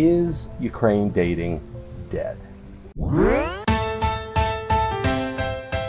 Is Ukraine dating dead?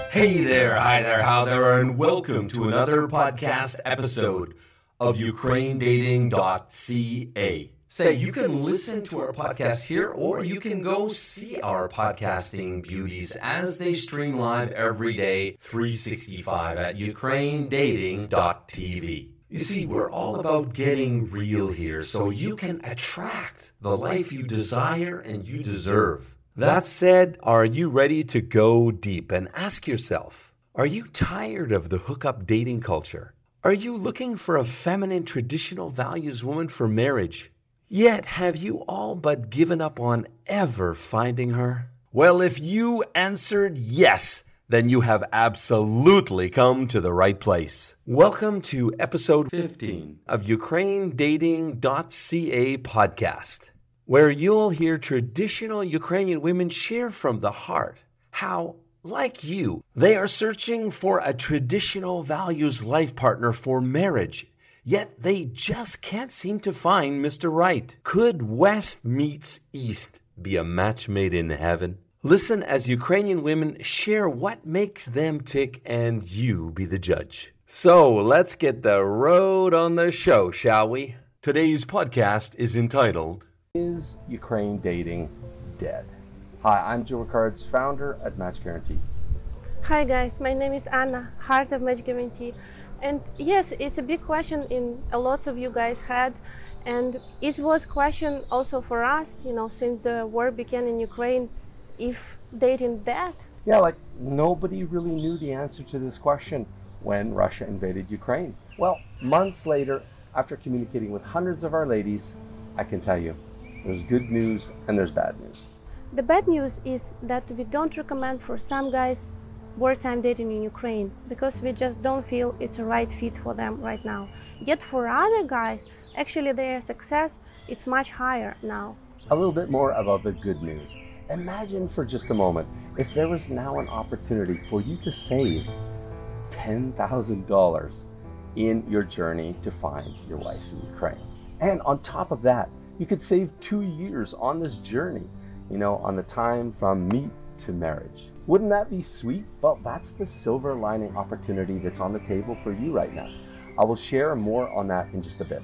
Hey there, hi there, how there, and welcome to another podcast episode of UkraineDating.ca. Say, you can listen to our podcast here, or you can go see our podcasting beauties as they stream live every day, 365 at UkraineDating.tv. You see, we're all about getting real here so you can attract the life you desire and you deserve. That said, are you ready to go deep and ask yourself, are you tired of the hookup dating culture? Are you looking for a feminine traditional values woman for marriage? Yet have you all but given up on ever finding her? Well, if you answered yes, then you have absolutely come to the right place. Welcome to episode 15 of UkraineDating.ca podcast where you'll hear traditional Ukrainian women share from the heart how, like you, they are searching for a traditional values life partner for marriage. Yet they just can't seem to find Mr. Right. Could West meets East be a match made in heaven? Listen as Ukrainian women share what makes them tick and you be the judge. So let's get the road on the show, shall we? Today's podcast is entitled is Ukraine dating dead? Hi, I'm Joe Rickards, founder at Match Guaranty. Hi guys, my name is Anna, heart of Match Guaranty. And yes, it's a big question in a lots of you guys had. And it was question also for us, you know, since the war began in Ukraine, if dating that? Yeah, like nobody really knew the answer to this question when Russia invaded Ukraine. Well, months later, after communicating with hundreds of our ladies, I can tell you there's good news and there's bad news. The bad news is that we don't recommend for some guys wartime dating in Ukraine because we just don't feel it's a right fit for them right now. Yet for other guys, actually their success is much higher now. A little bit more about the good news. Imagine for just a moment if there was now an opportunity for you to save $10,000 in your journey to find your wife in Ukraine. And on top of that, you could save two years on this journey, you know, on the time from meet to marriage. Wouldn't that be sweet? Well, that's the silver lining opportunity that's on the table for you right now. I will share more on that in just a bit.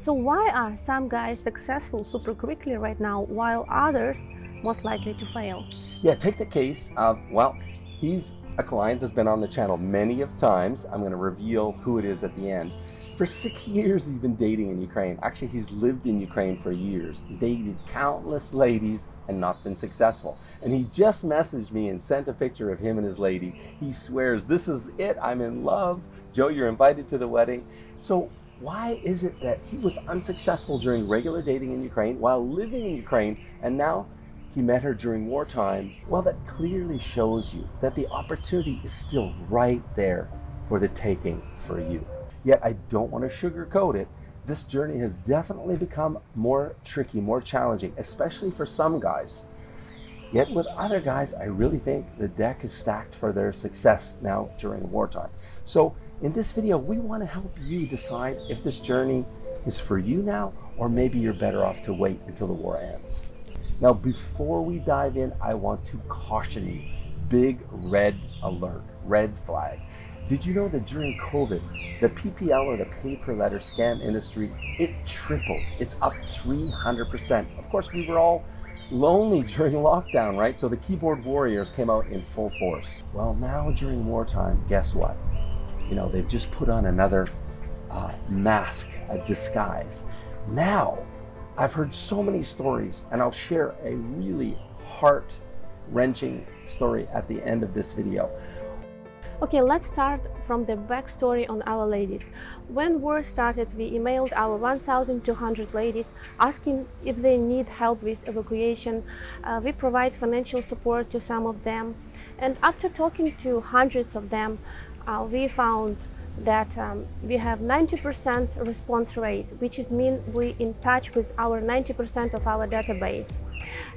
So, why are some guys successful super quickly right now while others most likely to fail? Yeah, take the case of, well, he's a client that's been on the channel many of times. I'm going to reveal who it is at the end. For six years, he's been dating in Ukraine. Actually, he's lived in Ukraine for years, dated countless ladies, and not been successful. And he just messaged me and sent a picture of him and his lady. He swears, This is it. I'm in love. Joe, you're invited to the wedding. So, why is it that he was unsuccessful during regular dating in Ukraine while living in Ukraine and now he met her during wartime? Well, that clearly shows you that the opportunity is still right there for the taking for you. Yet I don't want to sugarcoat it. This journey has definitely become more tricky, more challenging, especially for some guys. Yet with other guys, I really think the deck is stacked for their success now during wartime. So in this video, we want to help you decide if this journey is for you now, or maybe you're better off to wait until the war ends. Now, before we dive in, I want to caution you big red alert, red flag. Did you know that during COVID, the PPL or the pay per letter scam industry, it tripled. It's up 300%. Of course, we were all lonely during lockdown, right? So the keyboard warriors came out in full force. Well, now during wartime, guess what? You know, they've just put on another uh, mask, a disguise. Now, I've heard so many stories, and I'll share a really heart wrenching story at the end of this video Okay, let's start from the backstory on our ladies. When war started, we emailed our 1,200 ladies asking if they need help with evacuation. Uh, we provide financial support to some of them. And after talking to hundreds of them, uh, we found that um, we have 90% response rate, which is mean we in touch with our 90% of our database.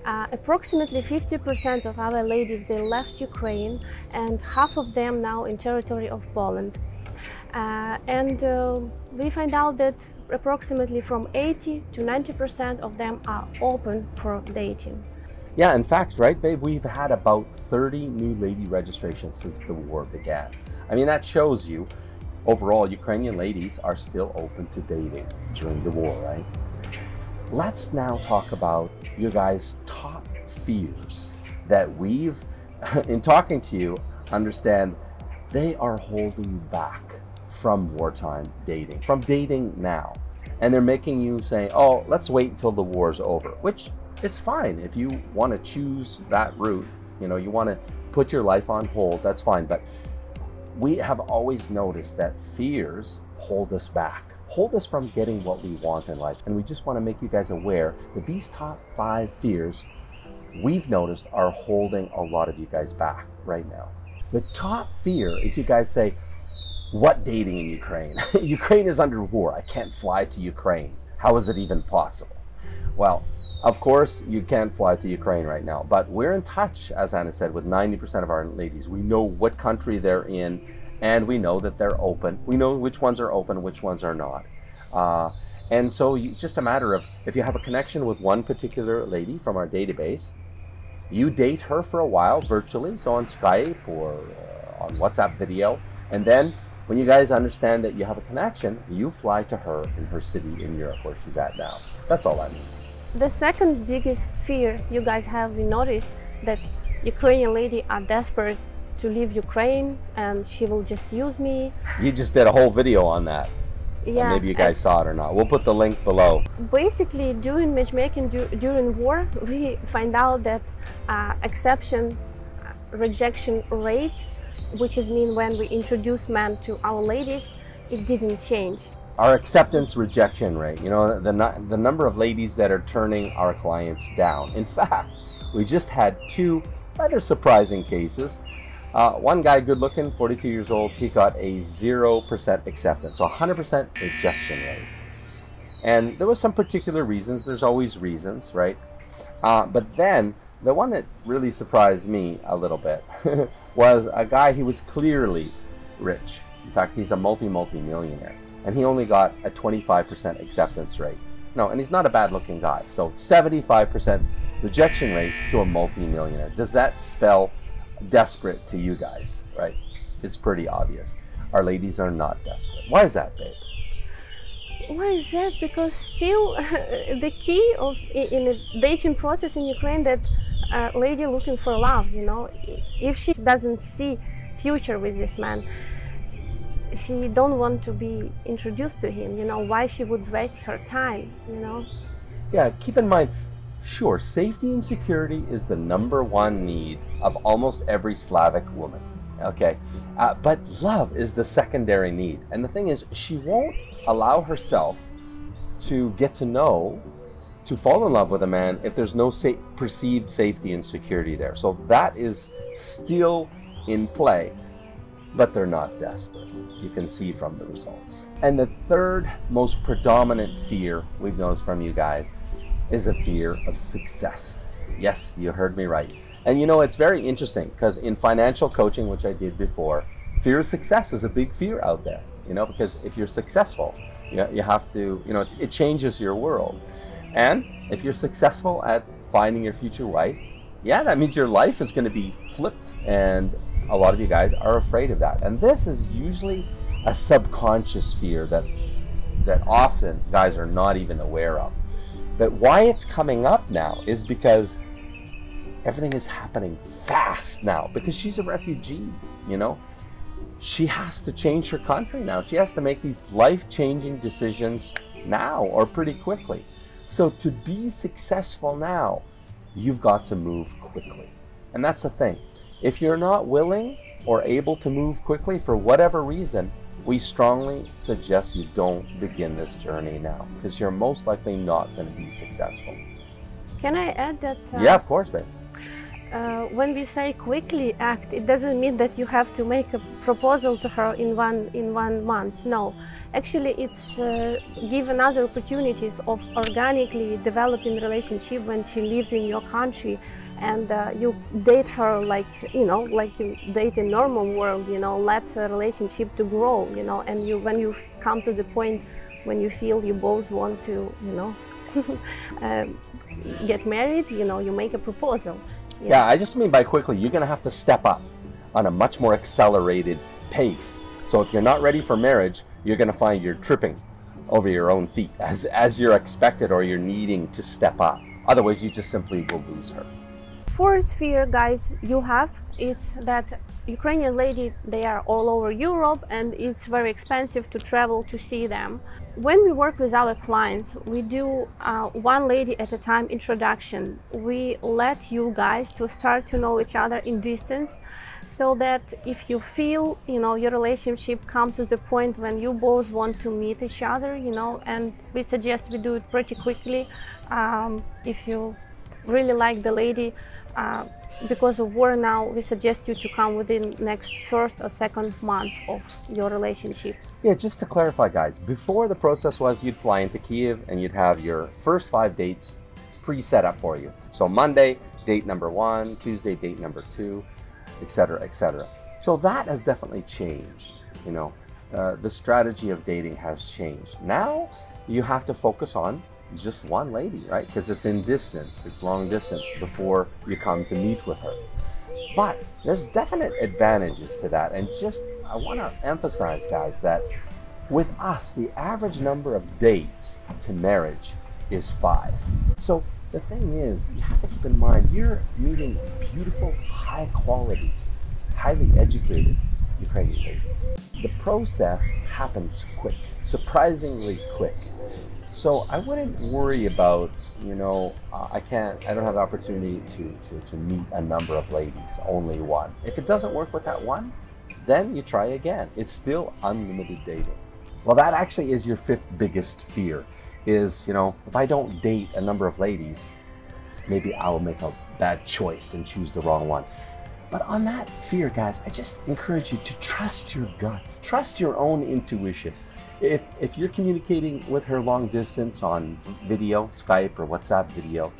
Uh, approximately 50% of our ladies they left Ukraine, and half of them now in territory of Poland. Uh, and uh, we find out that approximately from 80 to 90% of them are open for dating. Yeah, in fact, right, babe, we've had about 30 new lady registrations since the war began. I mean, that shows you overall Ukrainian ladies are still open to dating during the war, right? Let's now talk about your guys' top fears that we've, in talking to you, understand they are holding you back from wartime dating, from dating now. And they're making you say, oh, let's wait until the war's over, which is fine. If you want to choose that route, you know, you want to put your life on hold, that's fine. But we have always noticed that fears hold us back, hold us from getting what we want in life. And we just want to make you guys aware that these top five fears we've noticed are holding a lot of you guys back right now. The top fear is you guys say, what dating in Ukraine? Ukraine is under war. I can't fly to Ukraine. How is it even possible? Well, of course, you can't fly to Ukraine right now, but we're in touch, as Anna said, with 90% of our ladies. We know what country they're in, and we know that they're open. We know which ones are open, which ones are not. Uh, and so it's just a matter of if you have a connection with one particular lady from our database, you date her for a while virtually, so on Skype or uh, on WhatsApp video, and then when you guys understand that you have a connection, you fly to her in her city in Europe where she's at now. That's all that means. The second biggest fear you guys have we noticed that Ukrainian lady are desperate to leave Ukraine and she will just use me. You just did a whole video on that. Yeah. Maybe you guys saw it or not. We'll put the link below. Basically, during matchmaking du during war, we find out that uh, exception uh, rejection rate which is mean when we introduce men to our ladies, it didn't change. Our acceptance rejection rate, you know, the, the number of ladies that are turning our clients down. In fact, we just had two rather surprising cases. Uh, one guy, good looking, 42 years old, he got a 0% acceptance, so 100% rejection rate. And there was some particular reasons, there's always reasons, right? Uh, but then the one that really surprised me a little bit was a guy he was clearly rich. In fact, he's a multi multi millionaire, and he only got a 25% acceptance rate. No, and he's not a bad looking guy. So 75% rejection rate to a multi millionaire. Does that spell desperate to you guys? Right? It's pretty obvious. Our ladies are not desperate. Why is that, babe? Why is that? Because still, the key of in the dating process in Ukraine that a lady looking for love you know if she doesn't see future with this man she don't want to be introduced to him you know why she would waste her time you know? Yeah keep in mind sure safety and security is the number one need of almost every slavic woman okay? Uh, but love is the secondary need and the thing is she won't allow herself to get to know to fall in love with a man if there's no sa- perceived safety and security there. So that is still in play, but they're not desperate. You can see from the results. And the third most predominant fear we've noticed from you guys is a fear of success. Yes, you heard me right. And you know, it's very interesting because in financial coaching, which I did before, fear of success is a big fear out there, you know, because if you're successful, you, you have to, you know, it changes your world. And if you're successful at finding your future wife, yeah, that means your life is going to be flipped. And a lot of you guys are afraid of that. And this is usually a subconscious fear that that often guys are not even aware of. But why it's coming up now is because everything is happening fast now because she's a refugee, you know. She has to change her country now. She has to make these life-changing decisions now or pretty quickly. So to be successful now, you've got to move quickly. And that's the thing. If you're not willing or able to move quickly for whatever reason, we strongly suggest you don't begin this journey now because you're most likely not going to be successful. Can I add that? Uh, yeah, of course, babe. Uh, when we say quickly act, it doesn't mean that you have to make a proposal to her in one in one month. No, actually, it's uh, given other opportunities of organically developing relationship when she lives in your country, and uh, you date her like you know, like you date in normal world. You know, let a relationship to grow. You know, and you when you come to the point when you feel you both want to, you know, um, get married, you know, you make a proposal. Yeah, I just mean by quickly, you're to have to step up on a much more accelerated pace. So if you're not ready for marriage, you're to find you're tripping over your own feet as, as you're expected or you're needing to step up. Otherwise, you just simply will lose her. Fourth fear, guys, you have it's that Ukrainian lady they are all over Europe and it's very expensive to travel to see them. When we work with our clients, we do uh, one lady at a time introduction. We let you guys to start to know each other in distance so that if you feel you know your relationship come to the point when you both want to meet each other you know and we suggest we do it pretty quickly um, if you really like the lady uh, because of war now we suggest you to come within next first or second month of your relationship. Yeah just to clarify guys before the process was you'd fly into kiev and you'd have your first five dates pre-set up for you. So monday date number one tuesday date number two etc etc so that has definitely changed you know. Uh, the strategy of dating has changed. Now you have to focus on just one lady, right? Because it's in distance, it's long distance before you come to meet with her. But there's definite advantages to that. And just, I want to emphasize, guys, that with us, the average number of dates to marriage is five. So the thing is, you have to keep in mind, you're meeting beautiful, high quality, highly educated Ukrainian ladies. The process happens quick, surprisingly quick. So I wouldn't worry about, you know, uh, I can't, I don't have the opportunity to, to, to meet a number of ladies, only one. If it doesn't work with that one, then you try again. It's still unlimited dating. Well, that actually is your fifth biggest fear is, you know, if I don't date a number of ladies, maybe I will make a bad choice and choose the wrong one. But on that fear, guys, I just encourage you to trust your gut, trust your own intuition if if you're communicating with her long distance on video, Skype or WhatsApp video,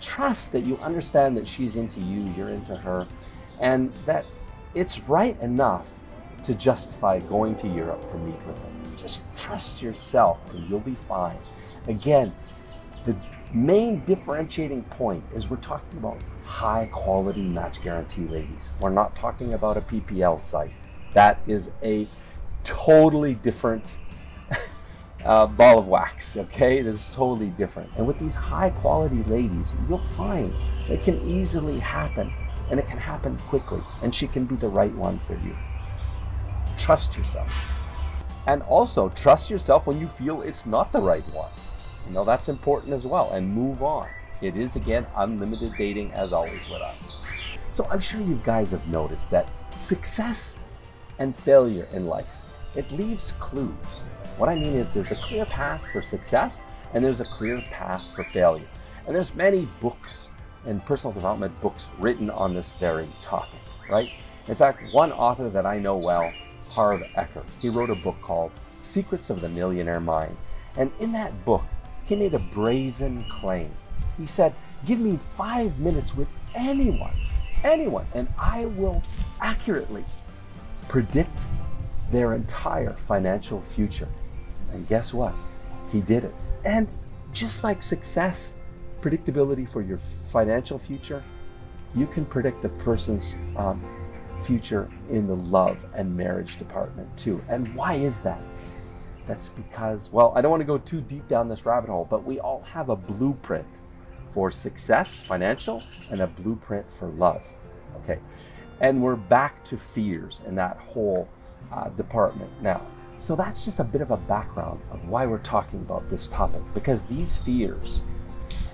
trust that you understand that she's into you, you're into her, and that it's right enough to justify going to Europe to meet with her. Just trust yourself and you'll be fine. Again, the main differentiating point is we're talking about high quality match guaranty ladies. We're not talking about a PPL site. That is a totally different uh, ball of wax. Okay, this is totally different. And with these high quality ladies, you'll find it can easily happen, and it can happen quickly, and she can be the right one for you. Trust yourself, and also trust yourself when you feel it's not the right one. You know that's important as well, and move on. It is again unlimited dating as always with us. So I'm sure you guys have noticed that success and failure in life it leaves clues what I mean is there's a clear path for success and there's a clear path for failure. And there's many books and personal development books written on this very topic, right? In fact, one author that I know well, Harv Eker, he wrote a book called Secrets of the Millionaire Mind. And in that book, he made a brazen claim. He said, Give me five minutes with anyone, anyone, and I will accurately predict their entire financial future. And guess what? He did it. And just like success, predictability for your financial future, you can predict a person's um, future in the love and marriage department too. And why is that? That's because, well, I don't want to go too deep down this rabbit hole, but we all have a blueprint for success, financial, and a blueprint for love. Okay. And we're back to fears in that whole uh, department now. So that's just a bit of a background of why we're talking about this topic because these fears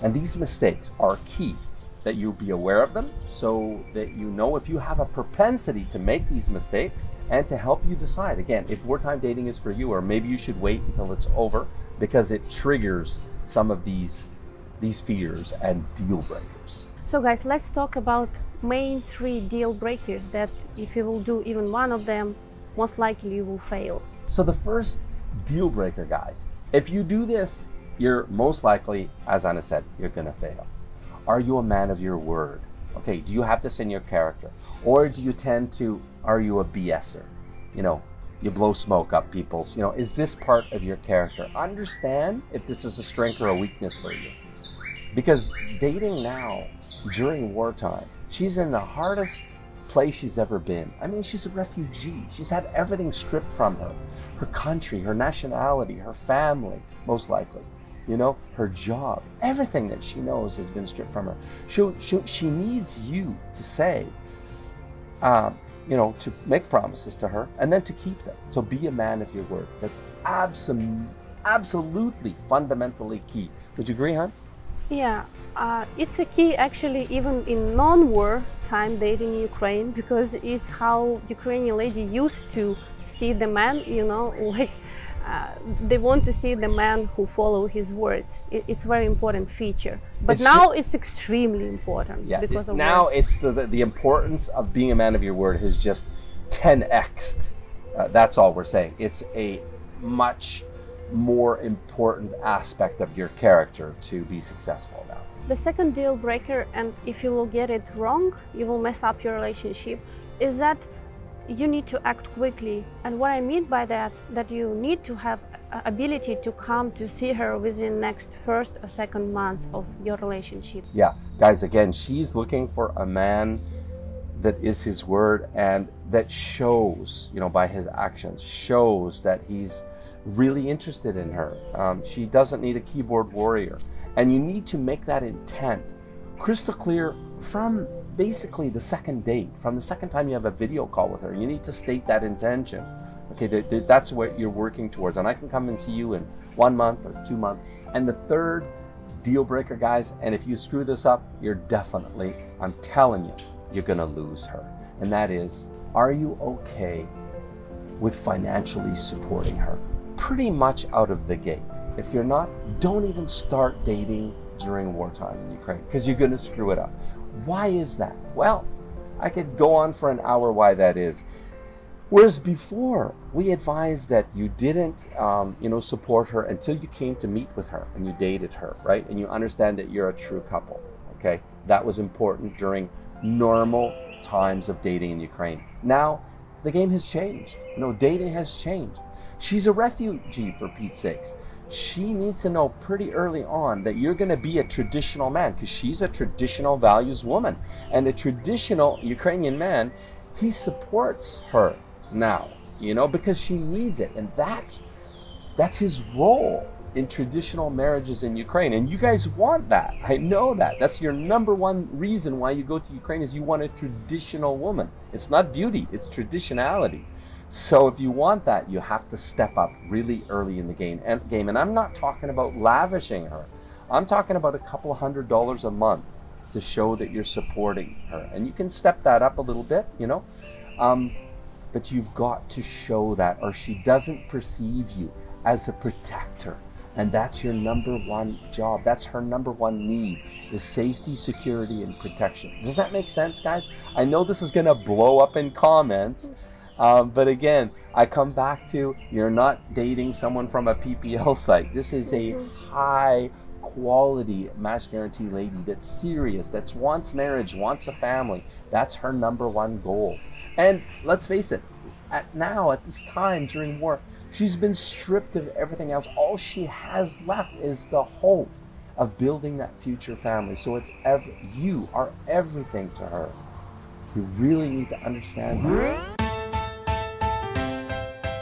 and these mistakes are key that you be aware of them so that you know if you have a propensity to make these mistakes and to help you decide again if wartime dating is for you or maybe you should wait until it's over because it triggers some of these these fears and deal breakers. So guys, let's talk about main three deal breakers that if you will do even one of them, most likely you will fail. So the first deal breaker, guys, if you do this, you're most likely, as Anna said, you're gonna fail. Are you a man of your word? Okay, do you have this in your character? Or do you tend to, are you a BSer? You know, you blow smoke up people's. You know, is this part of your character? Understand if this is a strength or a weakness for you. Because dating now during wartime, she's in the hardest place she's ever been. I mean, she's a refugee. She's had everything stripped from her her country, her nationality, her family, most likely. You know, her job, everything that she knows has been stripped from her. She, she, she needs you to say, uh, you know, to make promises to her and then to keep them. So be a man of your word. That's absolutely, absolutely fundamentally key. Would you agree, hon? Yeah, uh, it's a key actually even in non-war time dating Ukraine because it's how Ukrainian lady used to see the man, you know, like uh, they want to see the man who follow his words. It, it's a very important feature. But It's now it's extremely important Yeah. because of now words. it's the, the the importance of being a man of your word has just 10xed. Uh, that's all we're saying. It's a much more important aspect of your character to be successful now. The second deal breaker, and if you will get it wrong, you will mess up your relationship, is that you need to act quickly. And what I mean by that, that you need to have ability to come to see her within next first or second months of your relationship. Yeah, guys, again, she's looking for a man that is his word and that shows, you know, by his actions, shows that he's really interested in her. Um, she doesn't need a keyboard warrior. And you need to make that intent crystal clear from basically the second date, from the second time you have a video call with her. You need to state that intention. Okay, that, that- that's what you're working towards. And I can come and see you in one month or two months. And the third deal breaker, guys, and if you screw this up, you're definitely, I'm telling you, you're going to lose her. And that is, are you okay with financially supporting her? Pretty much out of the gate. If you're not, don't even start dating during wartime in Ukraine because you're going to screw it up. Why is that? Well, I could go on for an hour why that is. Whereas before, we advised that you didn't, um, you know, support her until you came to meet with her and you dated her, right? And you understand that you're a true couple. Okay, that was important during normal times of dating in Ukraine. Now, the game has changed. You know, dating has changed. She's a refugee, for Pete's sakes. She needs to know pretty early on that you're going to be a traditional man because she's a traditional values woman. And a traditional Ukrainian man, he supports her now, you know, because she needs it. And that's that's his role in traditional marriages in Ukraine. And you guys want that. I know that. That's your number one reason why you go to Ukraine is you want a traditional woman. It's not beauty, it's traditionality. So if you want that, you have to step up really early in the game. And game. And I'm not talking about lavishing her. I'm talking about a couple hundred dollars a month to show that you're supporting her. And you can step that up a little bit, you know. Um, but you've got to show that or she doesn't perceive you as a protector and that's your number one job that's her number one need is safety security and protection does that make sense guys i know this is going to blow up in comments um, but again i come back to you're not dating someone from a ppl site this is a high quality match guaranty lady that's serious that wants marriage wants a family that's her number one goal and let's face it, at now, at this time during war, she's been stripped of everything else. All she has left is the hope of building that future family. So it's ev- you are everything to her. You really need to understand that.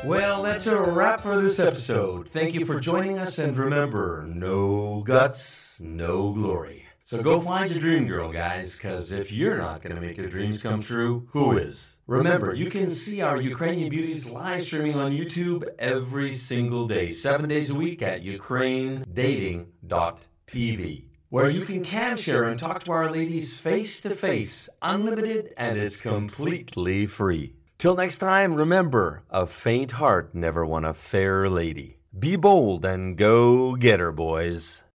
Well, that's a wrap for this episode. Thank you for joining us, and remember no guts, no glory. So go find your dream girl, guys, because if you're not going to make your dreams come true, who is? Remember, you can see our Ukrainian beauties live streaming on YouTube every single day, seven days a week at ukrainedating.tv, where you can cam share and talk to our ladies face to face, unlimited, and it's completely free. Till next time, remember, a faint heart never won a fair lady. Be bold and go get her, boys.